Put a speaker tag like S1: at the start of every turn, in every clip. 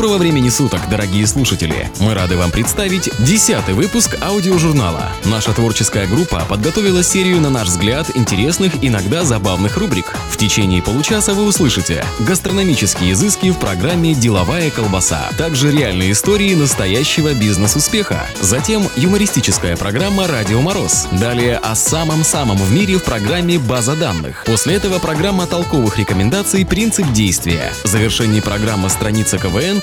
S1: Доброго времени суток, дорогие слушатели! Мы рады вам представить десятый выпуск аудиожурнала. Наша творческая группа подготовила серию, на наш взгляд, интересных, иногда забавных рубрик. В течение получаса вы услышите гастрономические изыски в программе «Деловая колбаса», также реальные истории настоящего бизнес-успеха, затем юмористическая программа «Радио Мороз», далее о самом-самом в мире в программе «База данных». После этого программа толковых рекомендаций «Принцип действия», завершение программы «Страница КВН»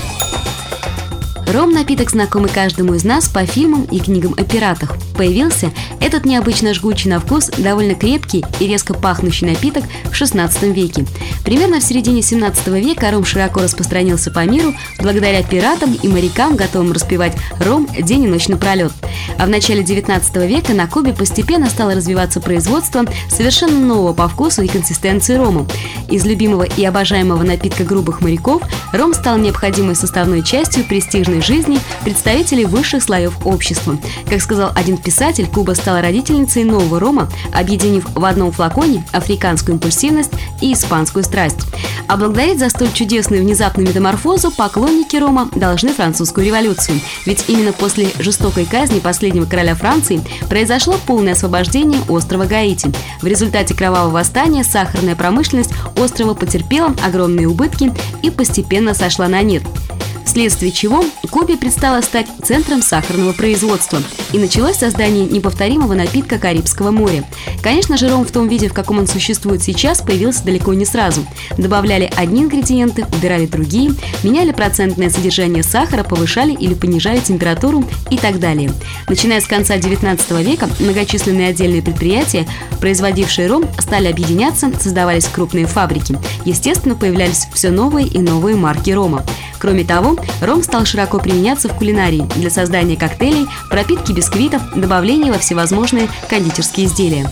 S2: Ром – напиток, знакомый каждому из нас по фильмам и книгам о пиратах. Появился этот необычно жгучий на вкус, довольно крепкий и резко пахнущий напиток в 16 веке. Примерно в середине 17 века ром широко распространился по миру благодаря пиратам и морякам, готовым распивать ром день и ночь напролет. А в начале 19 века на Кубе постепенно стало развиваться производство совершенно нового по вкусу и консистенции рома. Из любимого и обожаемого напитка грубых моряков ром стал необходимой составной частью престижной жизни представителей высших слоев общества. Как сказал один писатель, Куба стала родительницей нового рома, объединив в одном флаконе африканскую импульсивность и испанскую страсть. А благодарить за столь чудесную внезапную метаморфозу поклонники рома должны французскую революцию. Ведь именно после жестокой казни последнего короля Франции произошло полное освобождение острова Гаити. В результате кровавого восстания сахарная промышленность острова потерпела огромные убытки и постепенно сошла на нет вследствие чего Кубе предстало стать центром сахарного производства и началось создание неповторимого напитка Карибского моря. Конечно же, ром в том виде, в каком он существует сейчас, появился далеко не сразу. Добавляли одни ингредиенты, убирали другие, меняли процентное содержание сахара, повышали или понижали температуру и так далее. Начиная с конца 19 века, многочисленные отдельные предприятия, производившие ром, стали объединяться, создавались крупные фабрики. Естественно, появлялись все новые и новые марки рома. Кроме того, ром стал широко применяться в кулинарии для создания коктейлей, пропитки бисквитов, добавления во всевозможные кондитерские изделия.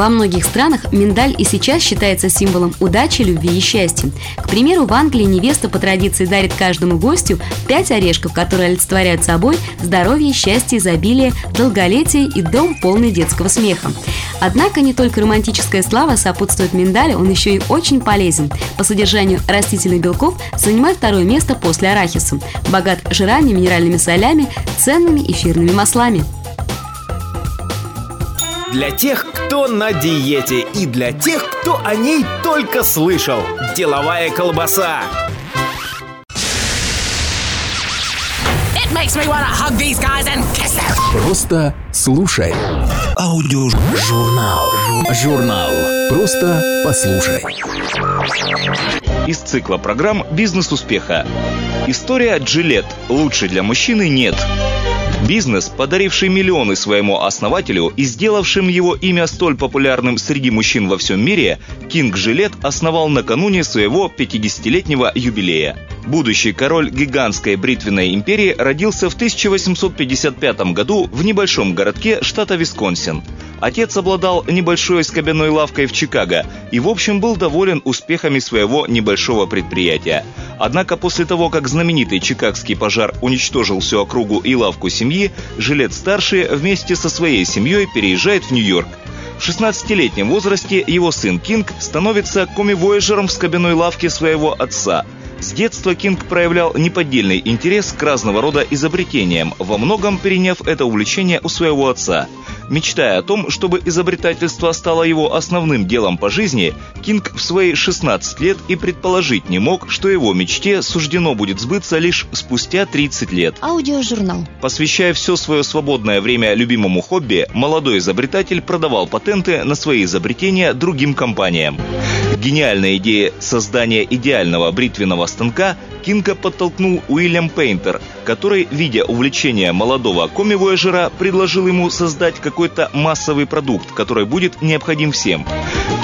S2: Во многих странах миндаль и сейчас считается символом удачи, любви и счастья. К примеру, в Англии невеста по традиции дарит каждому гостю 5 орешков, которые олицетворяют собой здоровье, счастье, изобилие, долголетие и дом полный детского смеха. Однако не только романтическая слава сопутствует миндалю, он еще и очень полезен. По содержанию растительных белков занимает второе место после арахиса. Богат жирами, минеральными солями, ценными эфирными маслами.
S3: Для тех, кто на диете и для тех, кто о ней только слышал. Деловая колбаса.
S4: Просто слушай. Аудиожурнал. Журнал. Просто послушай.
S5: Из цикла программ «Бизнес успеха». История Джилет. Лучше для мужчины нет. Бизнес, подаривший миллионы своему основателю и сделавшим его имя столь популярным среди мужчин во всем мире, Кинг Жилет основал накануне своего 50-летнего юбилея. Будущий король гигантской бритвенной империи родился в 1855 году в небольшом городке штата Висконсин. Отец обладал небольшой скобяной лавкой в Чикаго и, в общем, был доволен успехами своего небольшого предприятия. Однако после того, как знаменитый чикагский пожар уничтожил всю округу и лавку семьи, Жилет-старший вместе со своей семьей переезжает в Нью-Йорк. В 16-летнем возрасте его сын Кинг становится коми-вояжером в скобяной лавке своего отца – с детства Кинг проявлял неподдельный интерес к разного рода изобретениям, во многом переняв это увлечение у своего отца. Мечтая о том, чтобы изобретательство стало его основным делом по жизни, Кинг в свои 16 лет и предположить не мог, что его мечте суждено будет сбыться лишь спустя 30 лет.
S2: Аудиожурнал.
S5: Посвящая все свое свободное время любимому хобби, молодой изобретатель продавал патенты на свои изобретения другим компаниям. Гениальная идея создания идеального бритвенного станка Кинга подтолкнул Уильям Пейнтер, который, видя увлечение молодого коми-вояжера, предложил ему создать какой-то массовый продукт, который будет необходим всем.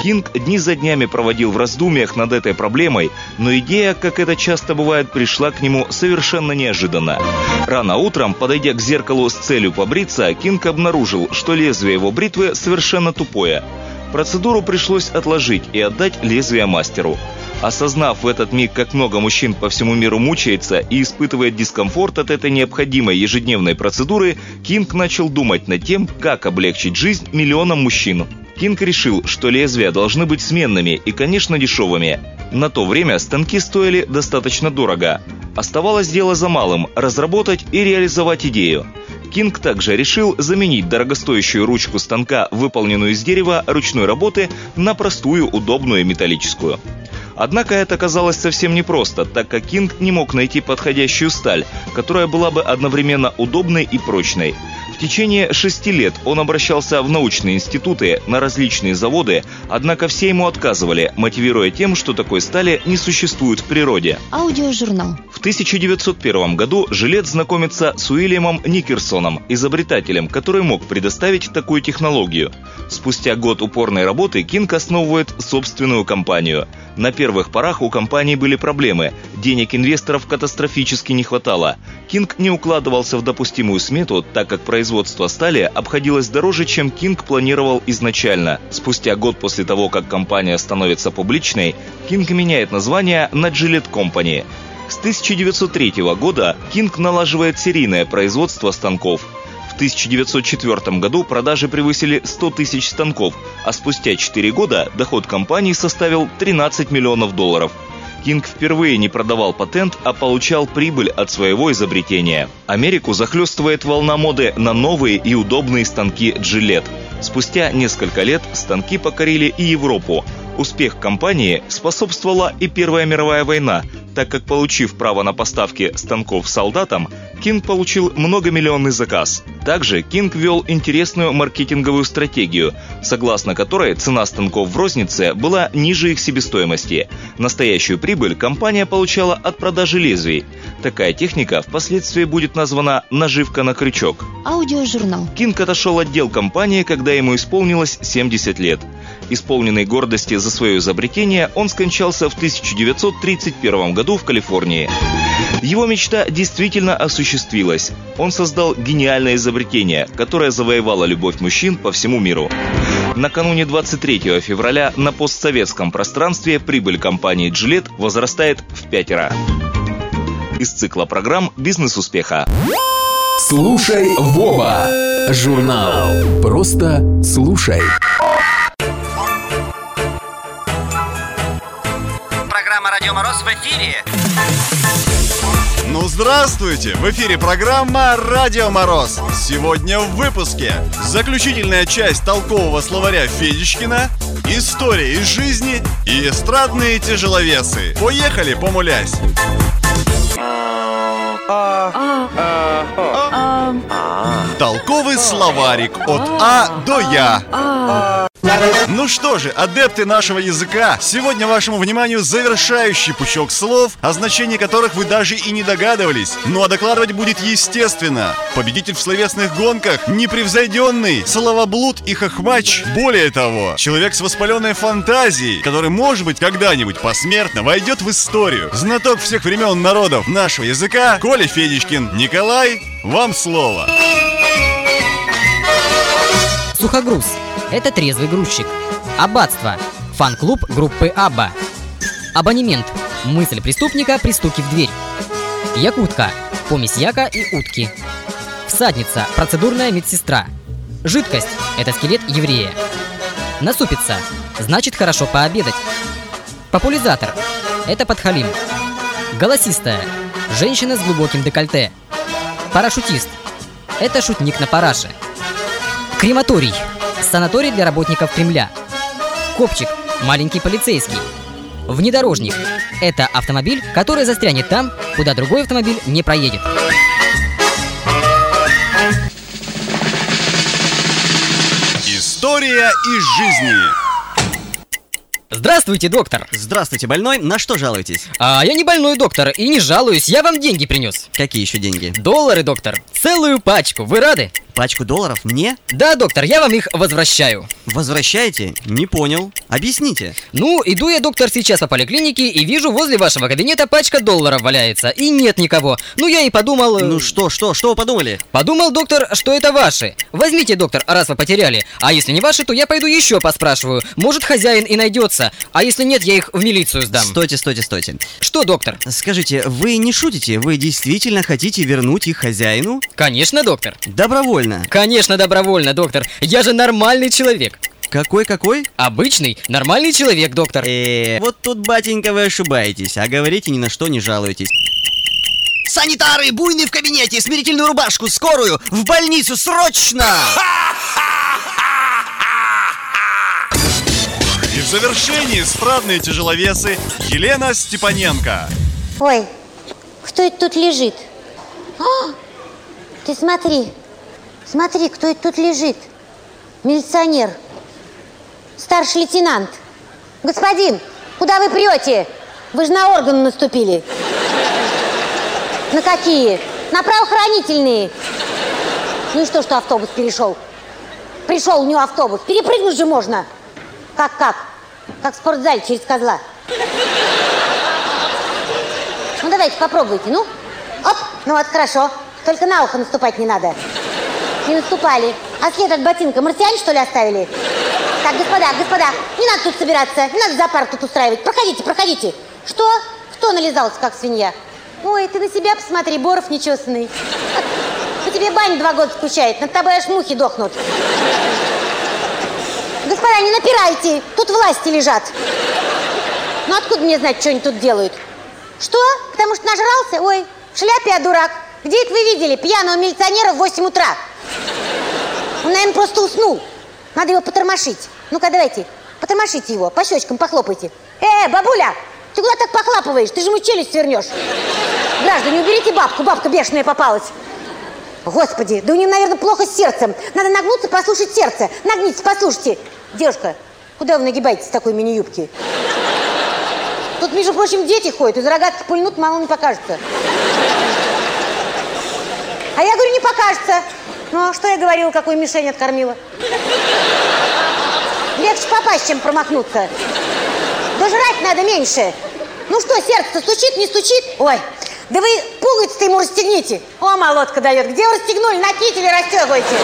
S5: Кинг дни за днями проводил в раздумьях над этой проблемой, но идея, как это часто бывает, пришла к нему совершенно неожиданно. Рано утром, подойдя к зеркалу с целью побриться, Кинг обнаружил, что лезвие его бритвы совершенно тупое. Процедуру пришлось отложить и отдать лезвие мастеру. Осознав в этот миг, как много мужчин по всему миру мучается и испытывает дискомфорт от этой необходимой ежедневной процедуры, Кинг начал думать над тем, как облегчить жизнь миллионам мужчин. Кинг решил, что лезвия должны быть сменными и, конечно, дешевыми. На то время станки стоили достаточно дорого. Оставалось дело за малым – разработать и реализовать идею. Кинг также решил заменить дорогостоящую ручку станка, выполненную из дерева ручной работы, на простую, удобную металлическую. Однако это оказалось совсем непросто, так как Кинг не мог найти подходящую сталь, которая была бы одновременно удобной и прочной. В течение шести лет он обращался в научные институты, на различные заводы, однако все ему отказывали, мотивируя тем, что такой стали не существует в природе.
S2: Аудиожурнал.
S5: В 1901 году Жилет знакомится с Уильямом Никерсоном, изобретателем, который мог предоставить такую технологию. Спустя год упорной работы Кинг основывает собственную компанию. На первых порах у компании были проблемы, денег инвесторов катастрофически не хватало. Кинг не укладывался в допустимую смету, так как производство стали обходилось дороже, чем Кинг планировал изначально. Спустя год после того, как компания становится публичной, Кинг меняет название на Gillette Company. С 1903 года Кинг налаживает серийное производство станков. В 1904 году продажи превысили 100 тысяч станков, а спустя 4 года доход компании составил 13 миллионов долларов. Кинг впервые не продавал патент, а получал прибыль от своего изобретения. Америку захлестывает волна моды на новые и удобные станки Gillette. Спустя несколько лет станки покорили и Европу. Успех компании способствовала и Первая мировая война, так как получив право на поставки станков солдатам, Кинг получил многомиллионный заказ. Также Кинг ввел интересную маркетинговую стратегию, согласно которой цена станков в рознице была ниже их себестоимости. Настоящую прибыль компания получала от продажи лезвий. Такая техника впоследствии будет названа «наживка на крючок».
S2: Аудиожурнал.
S5: Кинг отошел от дел компании, когда ему исполнилось 70 лет. Исполненный гордости за свое изобретение, он скончался в 1931 году в Калифорнии. Его мечта действительно осуществилась. Он создал гениальное изобретение, которое завоевало любовь мужчин по всему миру. Накануне 23 февраля на постсоветском пространстве прибыль компании Gillette возрастает в пятеро. Из цикла программ «Бизнес успеха».
S4: Слушай, Вова! Журнал «Просто слушай».
S6: Мороз» в эфире.
S7: Ну здравствуйте! В эфире программа «Радио Мороз». Сегодня в выпуске заключительная часть толкового словаря Федичкина, история из жизни и эстрадные тяжеловесы. Поехали, помулясь! Толковый словарик от А до Я. Ну что же, адепты нашего языка, сегодня вашему вниманию завершающий пучок слов, о значении которых вы даже и не догадывались. Ну а докладывать будет естественно. Победитель в словесных гонках, непревзойденный, словоблуд и хохмач. Более того, человек с воспаленной фантазией, который, может быть, когда-нибудь посмертно войдет в историю. Знаток всех времен народов нашего языка, Коля Федичкин. Николай, вам слово.
S8: Сухогруз – это трезвый грузчик. Аббатство – фан-клуб группы Абба. Абонемент – мысль преступника при стуке в дверь. Якутка – помесь яка и утки. Всадница – процедурная медсестра. Жидкость – это скелет еврея. Насупиться – значит хорошо пообедать. Популяризатор – это подхалим. Голосистая – женщина с глубоким декольте. Парашютист – это шутник на параше. Крематорий. Санаторий для работников Кремля. Копчик. Маленький полицейский. Внедорожник. Это автомобиль, который застрянет там, куда другой автомобиль не проедет.
S7: История из жизни.
S8: Здравствуйте, доктор.
S9: Здравствуйте, больной. На что жалуетесь?
S8: А я не больной, доктор, и не жалуюсь. Я вам деньги принес.
S9: Какие еще деньги?
S8: Доллары, доктор. Целую пачку. Вы рады?
S9: Пачку долларов мне?
S8: Да, доктор, я вам их возвращаю.
S9: Возвращаете? Не понял. Объясните.
S8: Ну, иду я, доктор, сейчас по поликлинике и вижу возле вашего кабинета пачка долларов валяется, и нет никого. Ну, я и подумал... э,
S9: Ну что, что, что вы подумали?
S8: Подумал, доктор, что это ваши. Возьмите, доктор, раз вы потеряли. А если не ваши, то я пойду еще поспрашиваю. Может, хозяин и найдется. А если нет, я их в милицию сдам.
S9: Стойте, стойте, стойте.
S8: Что, доктор?
S9: Скажите, вы не шутите? Вы действительно хотите вернуть их хозяину?
S8: Конечно, доктор.
S9: Добровольно.
S8: Конечно, добровольно, доктор. Я же нормальный человек.
S9: Какой-какой?
S8: Обычный, нормальный человек, доктор.
S9: Э, вот тут, батенька, вы ошибаетесь, а говорите ни на что не жалуетесь. Санитары, буйный в кабинете, смирительную рубашку, скорую, в больницу, срочно!
S7: И в завершении эстрадные тяжеловесы Елена Степаненко.
S10: Ой, кто это тут лежит? А, ты смотри, смотри, кто это тут лежит. Милиционер. Старший лейтенант. Господин, куда вы прете? Вы же на органы наступили. На какие? На правоохранительные. Ну и что, что автобус перешел? Пришел у него автобус. Перепрыгнуть же можно. Как-как? Как в спортзале через козла. Ну, давайте попробуйте, ну. Оп, ну вот, хорошо. Только на ухо наступать не надо. Не наступали. А след от ботинка марсиане, что ли, оставили? Так, господа, господа, не надо тут собираться. Не надо зоопарк тут устраивать. Проходите, проходите. Что? Кто нализался, как свинья? Ой, ты на себя посмотри, Боров нечесанный. По тебе баня два года скучает, над тобой аж мухи дохнут. Господа, не напирайте, тут власти лежат. Ну откуда мне знать, что они тут делают? Что? Потому что нажрался? Ой, в шляпе я дурак. Где это вы видели пьяного милиционера в 8 утра? Он, наверное, просто уснул. Надо его потормошить. Ну-ка, давайте, потормошите его, по щечкам похлопайте. Э, бабуля, ты куда так похлапываешь? Ты же ему челюсть свернешь. Граждане, уберите бабку, бабка бешеная попалась. Господи, да у нее, наверное, плохо с сердцем. Надо нагнуться, послушать сердце. Нагнитесь, послушайте. Девушка, куда вы нагибаетесь с такой мини-юбки? Тут, между прочим, дети ходят, из рогатки пульнут, мало не покажется. А я говорю, не покажется. Ну, а что я говорила, какую мишень откормила? Легче попасть, чем промахнуться. Да жрать надо меньше. Ну что, сердце стучит, не стучит? Ой, да вы пуговицы-то ему расстегните. О, молотка дает. Где вы расстегнули? На кителе расстегивайте.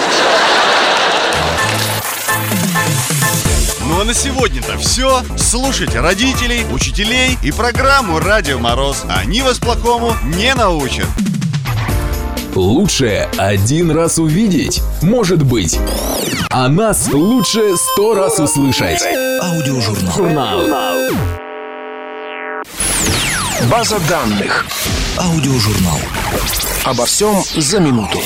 S7: Ну а на сегодня-то все. Слушайте родителей, учителей и программу «Радио Мороз». Они вас плохому не научат.
S4: Лучше один раз увидеть, может быть. А нас лучше сто раз услышать.
S11: Аудиожурнал.
S4: Журнал.
S11: База данных. Аудиожурнал. Обо всем за минуту.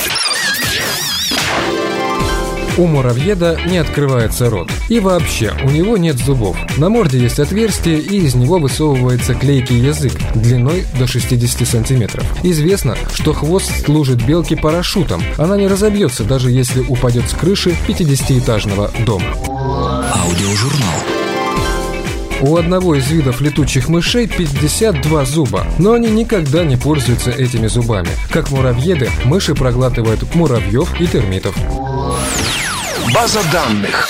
S12: У муравьеда не открывается рот. И вообще, у него нет зубов. На морде есть отверстие, и из него высовывается клейкий язык длиной до 60 сантиметров. Известно, что хвост служит белке парашютом. Она не разобьется, даже если упадет с крыши 50-этажного дома.
S11: Аудиожурнал.
S12: У одного из видов летучих мышей 52 зуба, но они никогда не пользуются этими зубами. Как муравьеды, мыши проглатывают муравьев и термитов.
S11: База данных.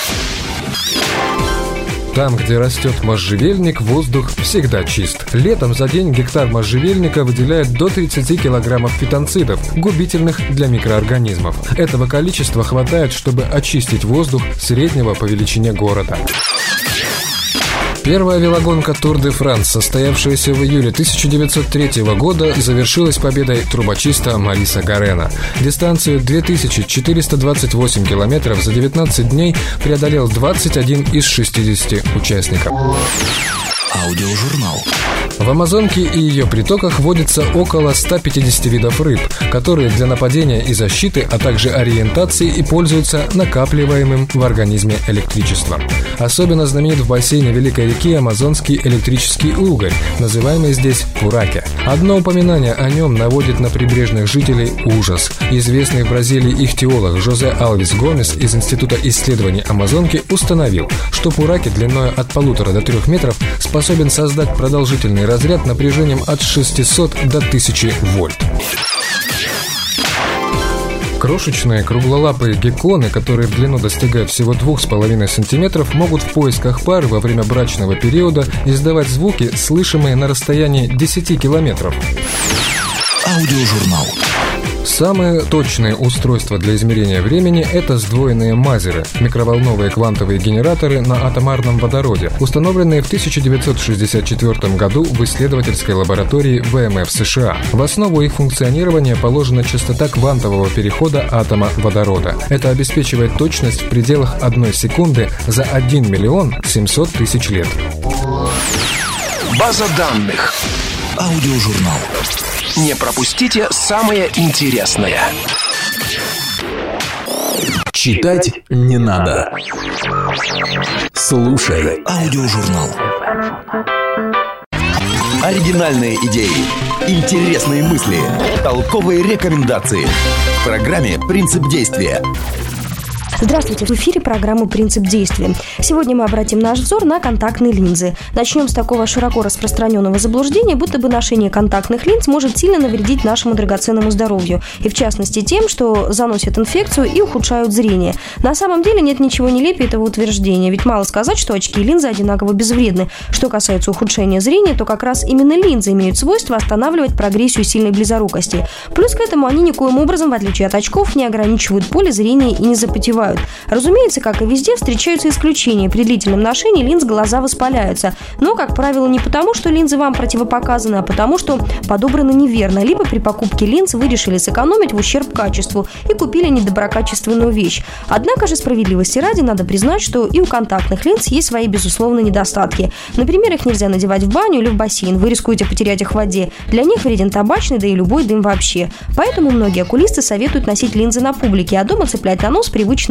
S12: Там, где растет можжевельник, воздух всегда чист. Летом за день гектар можжевельника выделяет до 30 килограммов фитонцидов, губительных для микроорганизмов. Этого количества хватает, чтобы очистить воздух среднего по величине города. Первая велогонка Тур де Франс, состоявшаяся в июле 1903 года, завершилась победой трубочиста Мариса Гарена. Дистанцию 2428 километров за 19 дней преодолел 21 из 60 участников.
S11: Аудиожурнал.
S12: В Амазонке и ее притоках водится около 150 видов рыб, которые для нападения и защиты, а также ориентации и пользуются накапливаемым в организме электричеством. Особенно знаменит в бассейне Великой реки амазонский электрический уголь, называемый здесь пураке. Одно упоминание о нем наводит на прибрежных жителей ужас. Известный в Бразилии ихтиолог Жозе Алвис Гомес из Института исследований Амазонки установил, что пураке длиной от полутора до трех метров способен создать продолжительный разряд напряжением от 600 до 1000 вольт. Крошечные круглолапые гекконы, которые в длину достигают всего 2,5 см, могут в поисках пары во время брачного периода издавать звуки, слышимые на расстоянии 10 километров.
S11: Аудиожурнал.
S12: Самые точные устройства для измерения времени – это сдвоенные мазеры – микроволновые квантовые генераторы на атомарном водороде, установленные в 1964 году в исследовательской лаборатории ВМФ США. В основу их функционирования положена частота квантового перехода атома водорода. Это обеспечивает точность в пределах одной секунды за 1 миллион 700 тысяч лет.
S11: База данных. Аудиожурнал. Не пропустите самое интересное.
S4: Читать не надо. Слушай
S11: Аудиожурнал.
S13: Оригинальные идеи, интересные мысли, толковые рекомендации. В программе «Принцип действия».
S14: Здравствуйте, в эфире программы «Принцип действия». Сегодня мы обратим наш взор на контактные линзы. Начнем с такого широко распространенного заблуждения, будто бы ношение контактных линз может сильно навредить нашему драгоценному здоровью, и в частности тем, что заносят инфекцию и ухудшают зрение. На самом деле нет ничего нелепее этого утверждения, ведь мало сказать, что очки и линзы одинаково безвредны. Что касается ухудшения зрения, то как раз именно линзы имеют свойство останавливать прогрессию сильной близорукости. Плюс к этому они никоим образом, в отличие от очков, не ограничивают поле зрения и не запотевают бывают. Разумеется, как и везде, встречаются исключения. При длительном ношении линз глаза воспаляются. Но, как правило, не потому, что линзы вам противопоказаны, а потому, что подобраны неверно. Либо при покупке линз вы решили сэкономить в ущерб качеству и купили недоброкачественную вещь. Однако же справедливости ради надо признать, что и у контактных линз есть свои безусловные недостатки. Например, их нельзя надевать в баню или в бассейн, вы рискуете потерять их в воде. Для них вреден табачный, да и любой дым вообще. Поэтому многие окулисты советуют носить линзы на публике, а дома цеплять на нос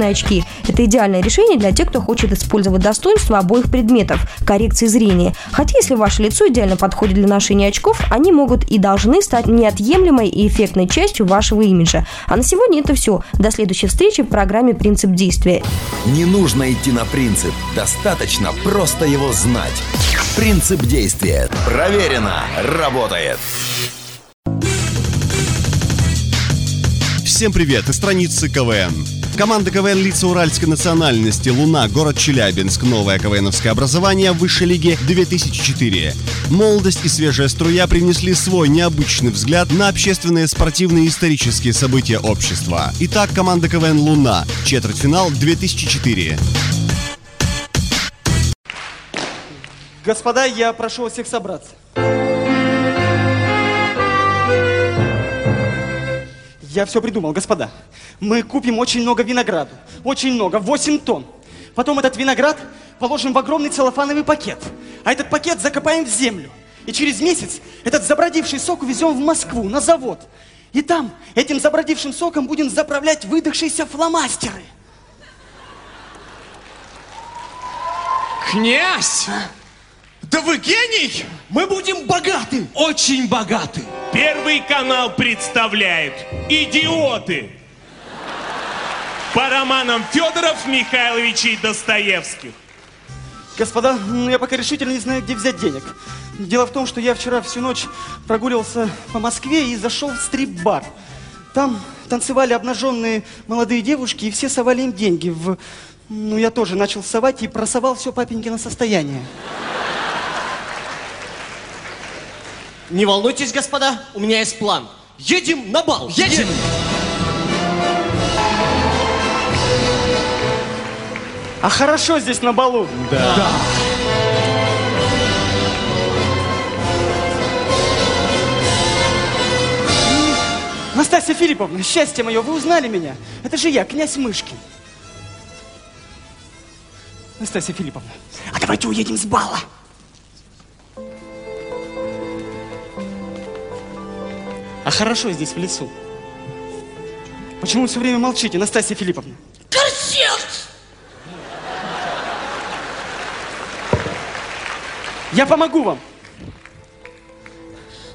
S14: привычные очки. Это идеальное решение для тех, кто хочет использовать достоинства обоих предметов – коррекции зрения. Хотя если ваше лицо идеально подходит для ношения очков, они могут и должны стать неотъемлемой и эффектной частью вашего имиджа. А на сегодня это все. До следующей встречи в программе «Принцип действия».
S13: Не нужно идти на принцип, достаточно просто его знать. Принцип действия. Проверено. Работает.
S7: Всем привет, из страницы КВН. Команда КВН лица уральской национальности «Луна», город Челябинск, новое КВНовское образование высшей лиге 2004. Молодость и свежая струя привнесли свой необычный взгляд на общественные, спортивные и исторические события общества. Итак, команда КВН «Луна», четвертьфинал 2004.
S15: Господа, я прошу всех собраться. Я все придумал, господа. Мы купим очень много винограда. Очень много, 8 тонн. Потом этот виноград положим в огромный целлофановый пакет. А этот пакет закопаем в землю. И через месяц этот забродивший сок увезем в Москву, на завод. И там этим забродившим соком будем заправлять выдохшиеся фломастеры.
S16: Князь! Да вы гений! Мы будем богаты! Очень богаты!
S17: Первый канал представляет «Идиоты» по романам Федоров, Михайловичей Достоевских.
S15: Господа, ну, я пока решительно не знаю, где взять денег. Дело в том, что я вчера всю ночь прогуливался по Москве и зашел в стрип-бар. Там танцевали обнаженные молодые девушки, и все совали им деньги в... Ну, я тоже начал совать и просовал все папенькино состояние.
S16: Не волнуйтесь, господа, у меня есть план. Едем на бал! Едем!
S15: А хорошо здесь на балу.
S16: Да. да.
S15: Настасья Филипповна, счастье мое, вы узнали меня? Это же я, князь Мышкин. Настасья Филипповна, а давайте уедем с бала. А хорошо здесь, в лесу. Почему вы все время молчите, Настасья Филипповна?
S18: Корсет!
S15: Я помогу вам.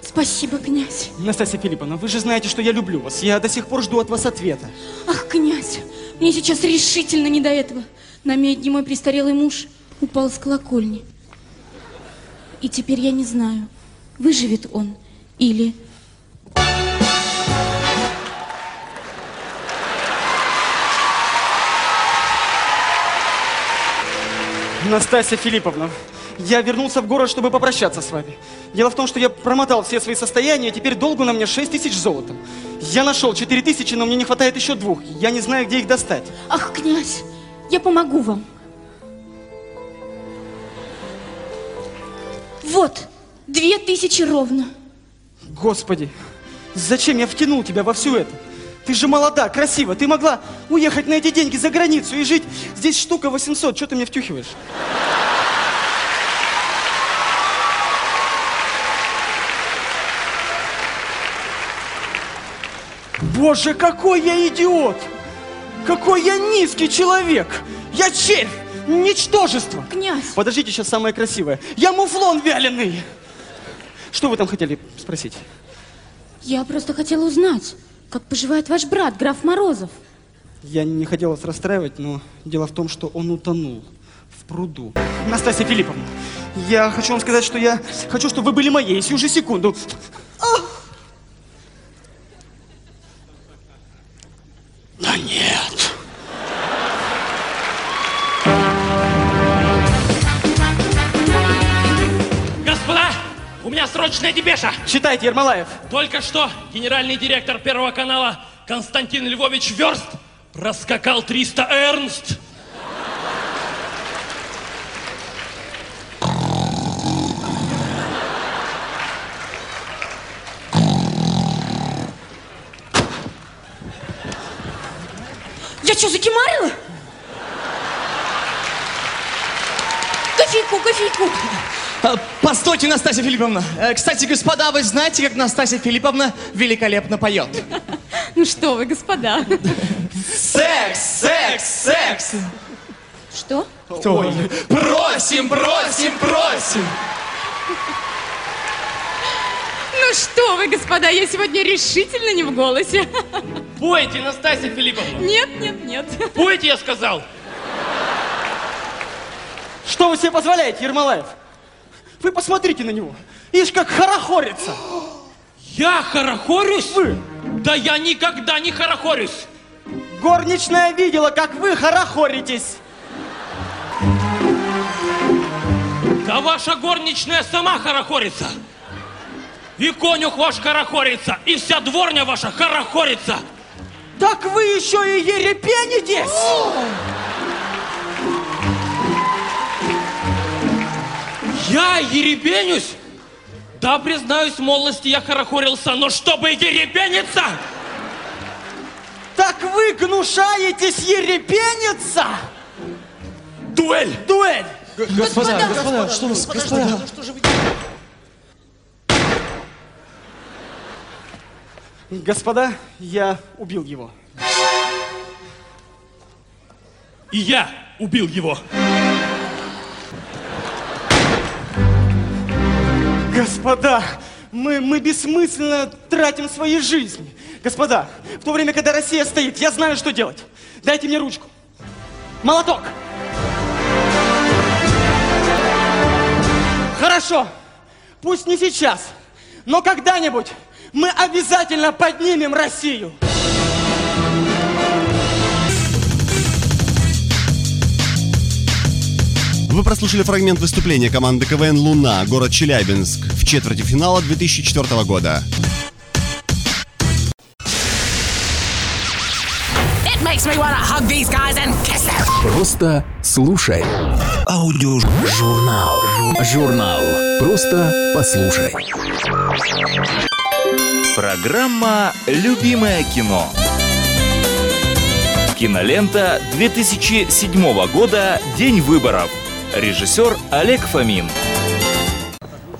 S18: Спасибо, князь.
S15: Настасья Филипповна, вы же знаете, что я люблю вас. Я до сих пор жду от вас ответа.
S18: Ах, князь, мне сейчас решительно не до этого. На медне мой престарелый муж упал с колокольни. И теперь я не знаю, выживет он или
S15: Настасья Филипповна, я вернулся в город, чтобы попрощаться с вами. Дело в том, что я промотал все свои состояния, теперь долгу на мне 6 тысяч золотом. Я нашел 4 тысячи, но мне не хватает еще двух. Я не знаю, где их достать.
S18: Ах, князь, я помогу вам. Вот, две тысячи ровно.
S15: Господи, зачем я втянул тебя во все это? Ты же молода, красива, ты могла уехать на эти деньги за границу и жить. Здесь штука 800, что ты мне втюхиваешь? Боже, какой я идиот! Какой я низкий человек! Я червь! Ничтожество!
S18: Князь!
S15: Подождите, сейчас самое красивое. Я муфлон вяленый! Что вы там хотели спросить?
S18: Я просто хотела узнать, как поживает ваш брат, граф Морозов.
S15: Я не хотел вас расстраивать, но дело в том, что он утонул в пруду. Настасья Филипповна, я хочу вам сказать, что я хочу, чтобы вы были моей сию же секунду. Да
S19: срочная депеша.
S15: Читайте, Ермолаев.
S19: Только что генеральный директор Первого канала Константин Львович Верст проскакал 300 Эрнст.
S18: Я что, закимарила? Кофейку, кофейку.
S20: А, Постойте, Настасья Филипповна. Э, Кстати, господа, вы знаете, как Настасья Филипповна великолепно поет?
S18: Ну что вы, господа.
S20: Секс, секс, секс!
S18: Что?
S20: Ой, Просим, просим, просим!
S18: Ну что вы, господа, я сегодня решительно не в голосе.
S19: Пойте, Настасья Филипповна.
S18: Нет, нет, нет.
S19: Пойте, я сказал.
S15: Что вы себе позволяете, Ермолаев? Вы посмотрите на него. Ишь, как хорохорится.
S19: Я хорохорюсь? Вы? Да я никогда не хорохорюсь.
S15: Горничная видела, как вы хорохоритесь.
S19: Да ваша горничная сама хорохорится. И конюх ваш хорохорится, и вся дворня ваша хорохорится.
S15: Так вы еще и ерепенитесь?
S19: Я ерепенюсь? Да, признаюсь, в молодости я хорохорился, но чтобы ерепениться...
S15: Так вы гнушаетесь ерепениться?
S19: Дуэль!
S15: Дуэль!
S20: Господа, господа, что вы, господа?
S15: Господа, я убил его.
S19: И я убил его.
S15: Господа, мы, мы бессмысленно тратим свои жизни. Господа, в то время, когда Россия стоит, я знаю, что делать. Дайте мне ручку. Молоток. Хорошо. Пусть не сейчас, но когда-нибудь мы обязательно поднимем Россию.
S7: Вы прослушали фрагмент выступления команды КВН «Луна», город Челябинск, в четверти финала 2004 года.
S21: It makes me wanna hug these guys and kiss them.
S4: Просто слушай. Аудиожурнал. Журнал. Просто послушай.
S5: Программа «Любимое кино». Кинолента 2007 года «День выборов». Режиссер Олег Фомин.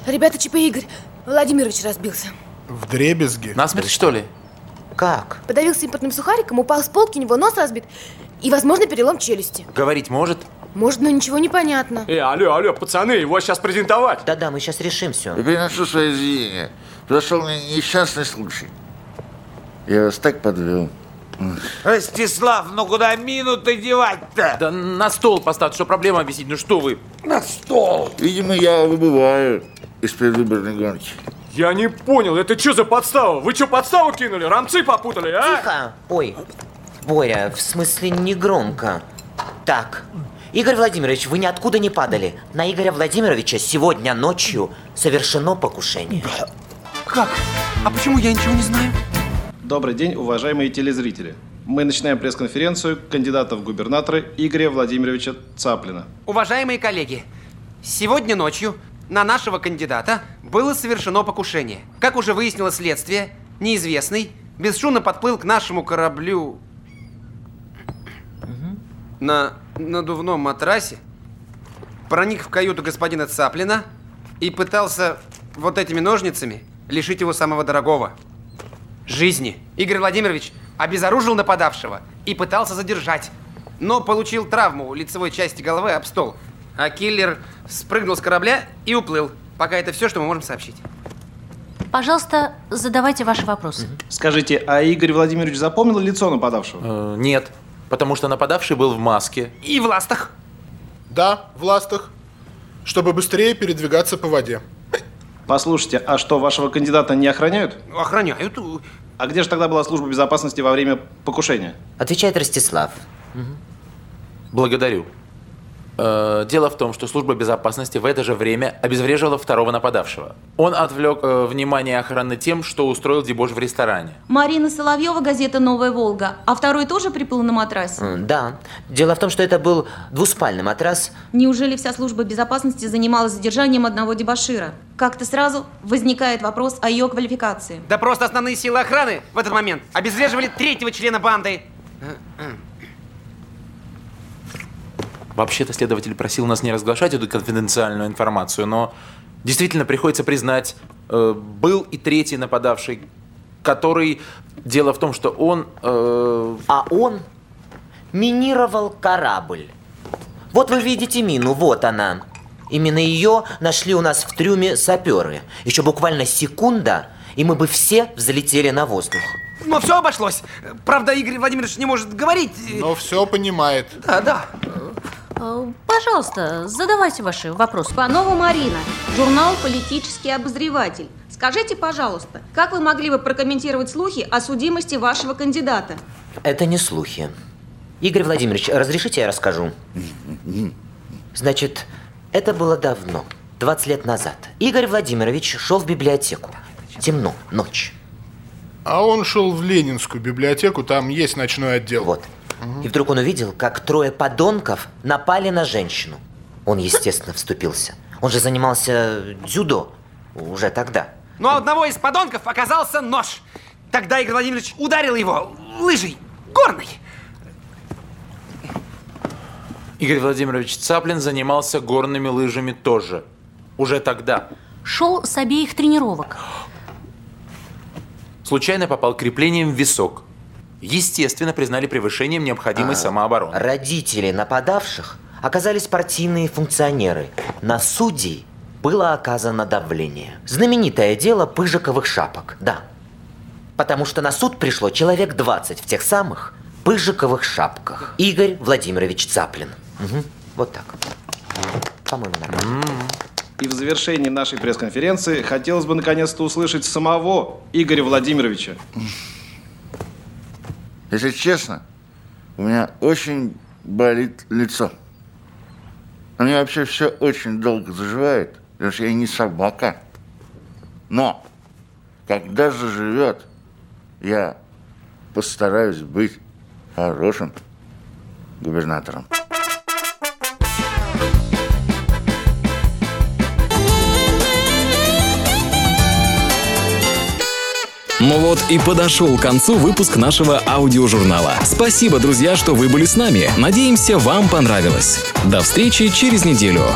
S22: Ребята, ЧП Игорь Владимирович разбился.
S23: В дребезге. Насмерть, что ли?
S22: Как? Подавился импортным сухариком, упал с полки, у него нос разбит и, возможно, перелом челюсти.
S23: Говорить может?
S22: Может, но ничего не понятно.
S23: Э, алло, алло, пацаны, его сейчас презентовать.
S24: Да-да, мы сейчас решим все.
S25: Я приношу свои извинения. Произошел мне несчастный случай. Я вас так подвел.
S23: Ростислав, ну куда минуты девать-то? Да на стол поставь, что проблема объяснить, ну что вы?
S25: На стол! Видимо, я выбываю из предвыборной гонки.
S23: Я не понял, это что за подстава? Вы что, подставу кинули? Рамцы попутали, а?
S24: Тихо! Ой, Боря, в смысле не громко. Так,
S26: Игорь Владимирович, вы ниоткуда не падали. На Игоря Владимировича сегодня ночью совершено покушение.
S27: Как? А почему я ничего не знаю?
S28: Добрый день, уважаемые телезрители. Мы начинаем пресс-конференцию кандидата в губернаторы Игоря Владимировича Цаплина.
S27: Уважаемые коллеги, сегодня ночью на нашего кандидата было совершено покушение. Как уже выяснило следствие, неизвестный бесшумно подплыл к нашему кораблю на надувном матрасе, проник в каюту господина Цаплина и пытался вот этими ножницами лишить его самого дорогого – жизни. Игорь Владимирович обезоружил нападавшего и пытался задержать, но получил травму лицевой части головы об стол. А киллер спрыгнул с корабля и уплыл. Пока это все, что мы можем сообщить.
S29: Пожалуйста, задавайте ваши вопросы.
S28: Скажите, а Игорь Владимирович запомнил лицо нападавшего?
S23: Э, нет, потому что нападавший был в маске.
S27: И в ластах.
S24: Да, в ластах. Чтобы быстрее передвигаться по воде.
S28: Послушайте, а что, вашего кандидата не охраняют?
S27: Охраняют.
S28: А где же тогда была служба безопасности во время покушения?
S26: Отвечает Ростислав.
S23: Благодарю. Э, Дело в том, что служба безопасности в это же время обезвреживала второго нападавшего. Он отвлек э, внимание охраны тем, что устроил дебош в ресторане.
S18: Марина Соловьева, газета «Новая Волга». А второй тоже приплыл на матрасе?
S26: М, Да. Дело в том, что это был двуспальный матрас.
S18: Неужели вся служба безопасности занималась задержанием одного дебашира? Как-то сразу возникает вопрос о ее квалификации.
S27: Да просто основные силы охраны в этот момент обезвреживали третьего члена банды.
S23: Вообще-то следователь просил нас не разглашать эту конфиденциальную информацию, но действительно приходится признать, э, был и третий нападавший, который... Дело в том, что он... э,
S26: А он минировал корабль. Вот вы видите мину, вот она. Именно ее нашли у нас в трюме саперы. Еще буквально секунда, и мы бы все взлетели на воздух.
S27: Но все обошлось. Правда, Игорь Владимирович не может говорить.
S24: Но все понимает.
S27: Да, да.
S29: Э, Пожалуйста, задавайте ваши вопросы.
S18: Панова Марина, журнал «Политический обозреватель». Скажите, пожалуйста, как вы могли бы прокомментировать слухи о судимости вашего кандидата?
S26: Это не слухи. Игорь Владимирович, разрешите я расскажу? Значит, это было давно, 20 лет назад. Игорь Владимирович шел в библиотеку. Темно, ночь.
S24: А он шел в Ленинскую библиотеку, там есть ночной отдел.
S26: Вот. И вдруг он увидел, как трое подонков напали на женщину. Он, естественно, вступился. Он же занимался дзюдо уже тогда.
S27: Но у одного из подонков оказался нож. Тогда Игорь Владимирович ударил его лыжей горной.
S23: Игорь Владимирович Цаплин занимался горными лыжами тоже. Уже тогда.
S29: Шел с обеих тренировок.
S23: Случайно попал креплением в висок. Естественно, признали превышением необходимой
S26: А,
S23: самообороны.
S26: Родители нападавших оказались партийные функционеры. На судей было оказано давление. Знаменитое дело пыжиковых шапок, да. Потому что на суд пришло человек 20 в тех самых пыжиковых шапках. Игорь Владимирович Цаплин. Мгм, Вот так. По-моему, нормально.
S28: И в завершении нашей пресс-конференции хотелось бы наконец-то услышать самого Игоря Владимировича.
S25: Если честно, у меня очень болит лицо. У меня вообще все очень долго заживает, потому что я не собака. Но, когда заживет, я постараюсь быть хорошим губернатором.
S4: Ну вот и подошел к концу выпуск нашего аудиожурнала. Спасибо, друзья, что вы были с нами. Надеемся, вам понравилось. До встречи через неделю.